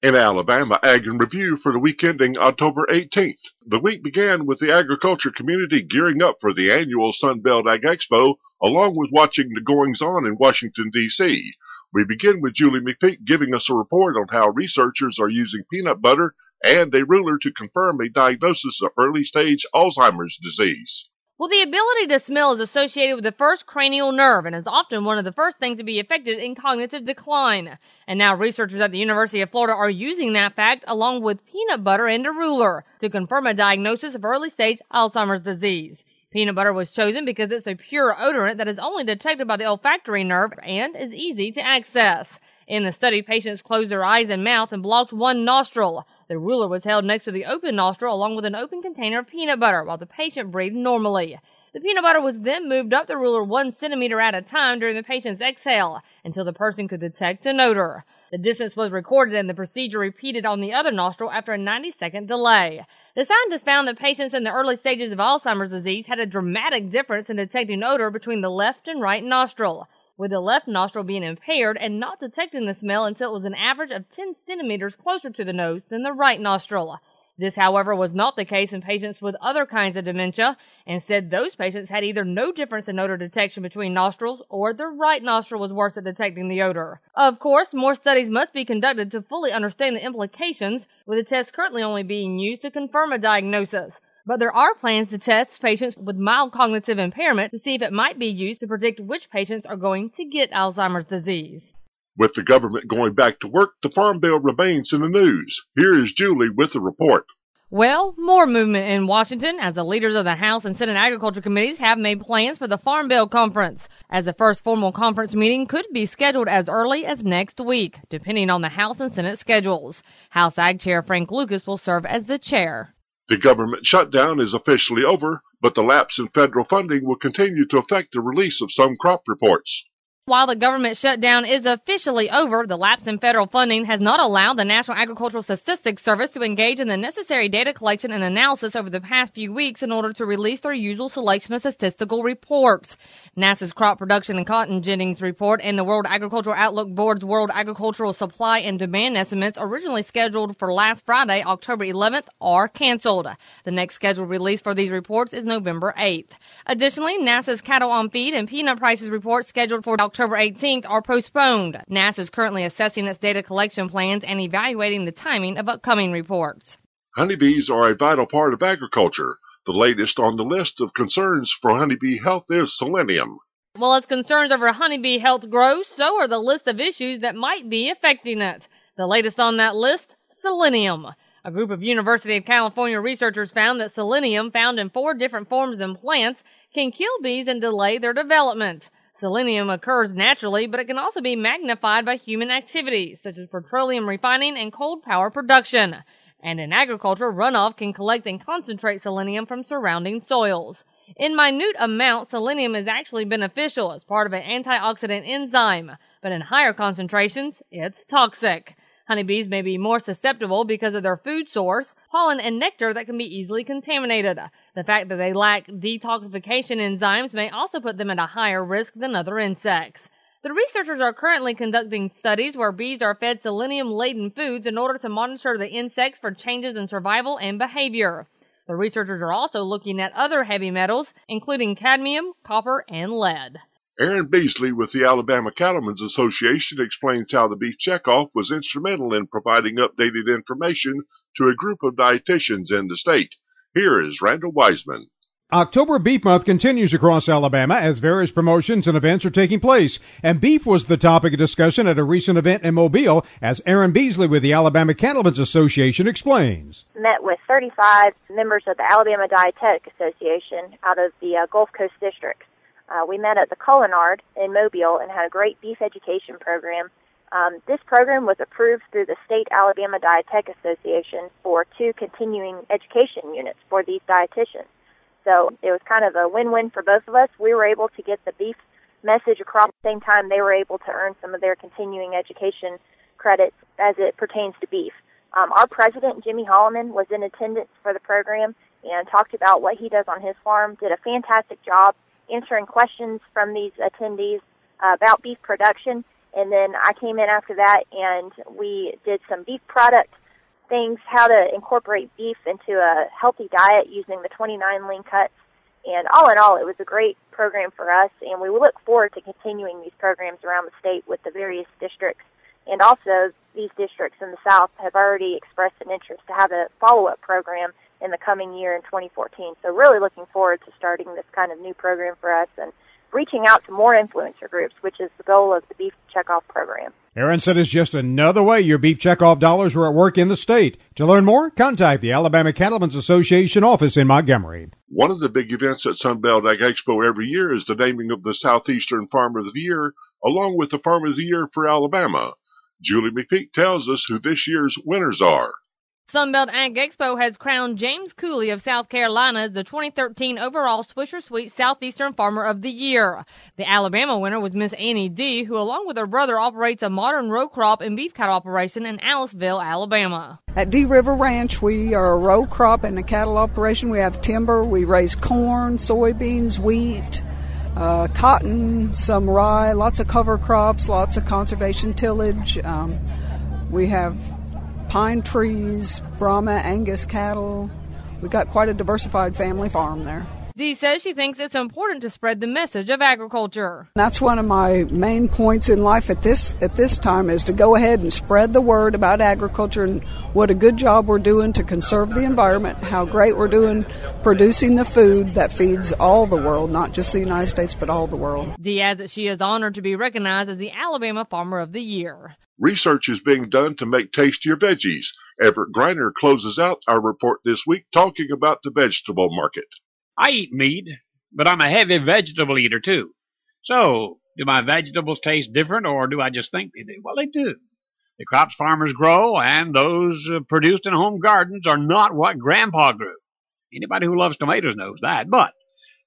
In Alabama, Ag in Review for the week ending October 18th. The week began with the agriculture community gearing up for the annual Sunbelt Ag Expo, along with watching the goings on in Washington, D.C. We begin with Julie McPeak giving us a report on how researchers are using peanut butter and a ruler to confirm a diagnosis of early stage Alzheimer's disease. Well, the ability to smell is associated with the first cranial nerve and is often one of the first things to be affected in cognitive decline. And now researchers at the University of Florida are using that fact along with peanut butter and a ruler to confirm a diagnosis of early stage Alzheimer's disease. Peanut butter was chosen because it's a pure odorant that is only detected by the olfactory nerve and is easy to access. In the study, patients closed their eyes and mouth and blocked one nostril. The ruler was held next to the open nostril along with an open container of peanut butter while the patient breathed normally. The peanut butter was then moved up the ruler one centimeter at a time during the patient's exhale until the person could detect an odor. The distance was recorded and the procedure repeated on the other nostril after a 90 second delay. The scientists found that patients in the early stages of Alzheimer's disease had a dramatic difference in detecting odor between the left and right nostril with the left nostril being impaired and not detecting the smell until it was an average of 10 centimeters closer to the nose than the right nostril. This, however, was not the case in patients with other kinds of dementia. Instead, those patients had either no difference in odor detection between nostrils or the right nostril was worse at detecting the odor. Of course, more studies must be conducted to fully understand the implications, with the test currently only being used to confirm a diagnosis but there are plans to test patients with mild cognitive impairment to see if it might be used to predict which patients are going to get Alzheimer's disease. With the government going back to work, the Farm Bill remains in the news. Here is Julie with the report. Well, more movement in Washington as the leaders of the House and Senate Agriculture Committees have made plans for the Farm Bill Conference, as the first formal conference meeting could be scheduled as early as next week, depending on the House and Senate schedules. House Ag Chair Frank Lucas will serve as the chair. The government shutdown is officially over, but the lapse in federal funding will continue to affect the release of some crop reports. While the government shutdown is officially over, the lapse in federal funding has not allowed the National Agricultural Statistics Service to engage in the necessary data collection and analysis over the past few weeks in order to release their usual selection of statistical reports. NASS's Crop Production and Cotton Ginnings report and the World Agricultural Outlook Board's World Agricultural Supply and Demand estimates originally scheduled for last Friday, October 11th, are canceled. The next scheduled release for these reports is November 8th. Additionally, NASS's Cattle on Feed and Peanut Prices report scheduled for October October 18th are postponed. NASS is currently assessing its data collection plans and evaluating the timing of upcoming reports. Honeybees are a vital part of agriculture. The latest on the list of concerns for honeybee health is selenium. Well, as concerns over honeybee health grow, so are the list of issues that might be affecting it. The latest on that list, selenium. A group of University of California researchers found that selenium found in four different forms in plants can kill bees and delay their development. Selenium occurs naturally, but it can also be magnified by human activities, such as petroleum refining and coal power production. And in agriculture, runoff can collect and concentrate selenium from surrounding soils. In minute amounts, selenium is actually beneficial as part of an antioxidant enzyme, but in higher concentrations, it's toxic. Honeybees may be more susceptible because of their food source, pollen and nectar that can be easily contaminated. The fact that they lack detoxification enzymes may also put them at a higher risk than other insects. The researchers are currently conducting studies where bees are fed selenium laden foods in order to monitor the insects for changes in survival and behavior. The researchers are also looking at other heavy metals, including cadmium, copper, and lead. Aaron Beasley with the Alabama Cattlemen's Association explains how the beef checkoff was instrumental in providing updated information to a group of dietitians in the state. Here is Randall Wiseman. October Beef Month continues across Alabama as various promotions and events are taking place. And beef was the topic of discussion at a recent event in Mobile, as Aaron Beasley with the Alabama Cattlemen's Association explains. Met with 35 members of the Alabama Dietetic Association out of the uh, Gulf Coast districts. Uh, we met at the Culinard in Mobile and had a great beef education program. Um, this program was approved through the State Alabama Dietetic Association for two continuing education units for these dietitians. So it was kind of a win-win for both of us. We were able to get the beef message across at the same time they were able to earn some of their continuing education credits as it pertains to beef. Um, our president, Jimmy Holloman, was in attendance for the program and talked about what he does on his farm, did a fantastic job answering questions from these attendees uh, about beef production. And then I came in after that and we did some beef product things, how to incorporate beef into a healthy diet using the 29 lean cuts. And all in all, it was a great program for us, and we look forward to continuing these programs around the state with the various districts. And also, these districts in the South have already expressed an interest to have a follow-up program in the coming year in 2014. So really looking forward to starting this kind of new program for us and reaching out to more influencer groups, which is the goal of the Beef Checkoff program. Aaron said it's just another way your beef checkoff dollars were at work in the state. To learn more, contact the Alabama Cattlemen's Association office in Montgomery. One of the big events at Sunbelt Ag Expo every year is the naming of the Southeastern Farmer of the Year, along with the Farmer of the Year for Alabama. Julie McPeak tells us who this year's winners are. Sunbelt Ag Expo has crowned James Cooley of South Carolina as the 2013 overall Swisher Sweet Southeastern Farmer of the Year. The Alabama winner was Miss Annie Dee, who along with her brother operates a modern row crop and beef cattle operation in Aliceville, Alabama. At Dee River Ranch, we are a row crop and a cattle operation. We have timber, we raise corn, soybeans, wheat, uh, cotton, some rye, lots of cover crops, lots of conservation tillage. Um, we have pine trees, Brahma, Angus cattle. We've got quite a diversified family farm there. Dee says she thinks it's important to spread the message of agriculture. That's one of my main points in life at this at this time is to go ahead and spread the word about agriculture and what a good job we're doing to conserve the environment, how great we're doing producing the food that feeds all the world, not just the United States but all the world. Dee adds that she is honored to be recognized as the Alabama Farmer of the Year. Research is being done to make tastier veggies. Everett Griner closes out our report this week talking about the vegetable market. I eat meat, but I'm a heavy vegetable eater too. So, do my vegetables taste different or do I just think they do? Well, they do. The crops farmers grow and those uh, produced in home gardens are not what Grandpa grew. Anybody who loves tomatoes knows that, but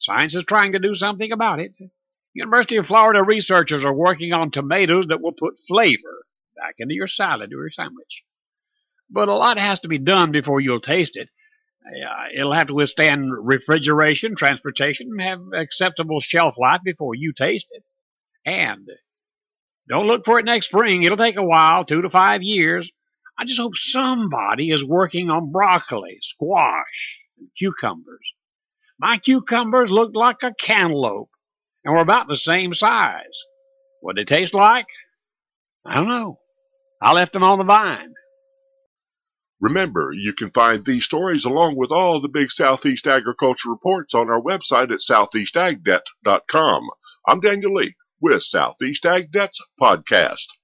science is trying to do something about it. University of Florida researchers are working on tomatoes that will put flavor back into your salad or your sandwich. But a lot has to be done before you'll taste it. It'll have to withstand refrigeration, transportation, and have acceptable shelf life before you taste it. And don't look for it next spring. It'll take a while, two to five years. I just hope somebody is working on broccoli, squash, and cucumbers. My cucumbers looked like a cantaloupe and were about the same size. What they taste like? I don't know. I left them on the vine. Remember, you can find these stories along with all the big Southeast agriculture reports on our website at southeastagnet.com. I'm Daniel Lee with Southeast Ag Net's podcast.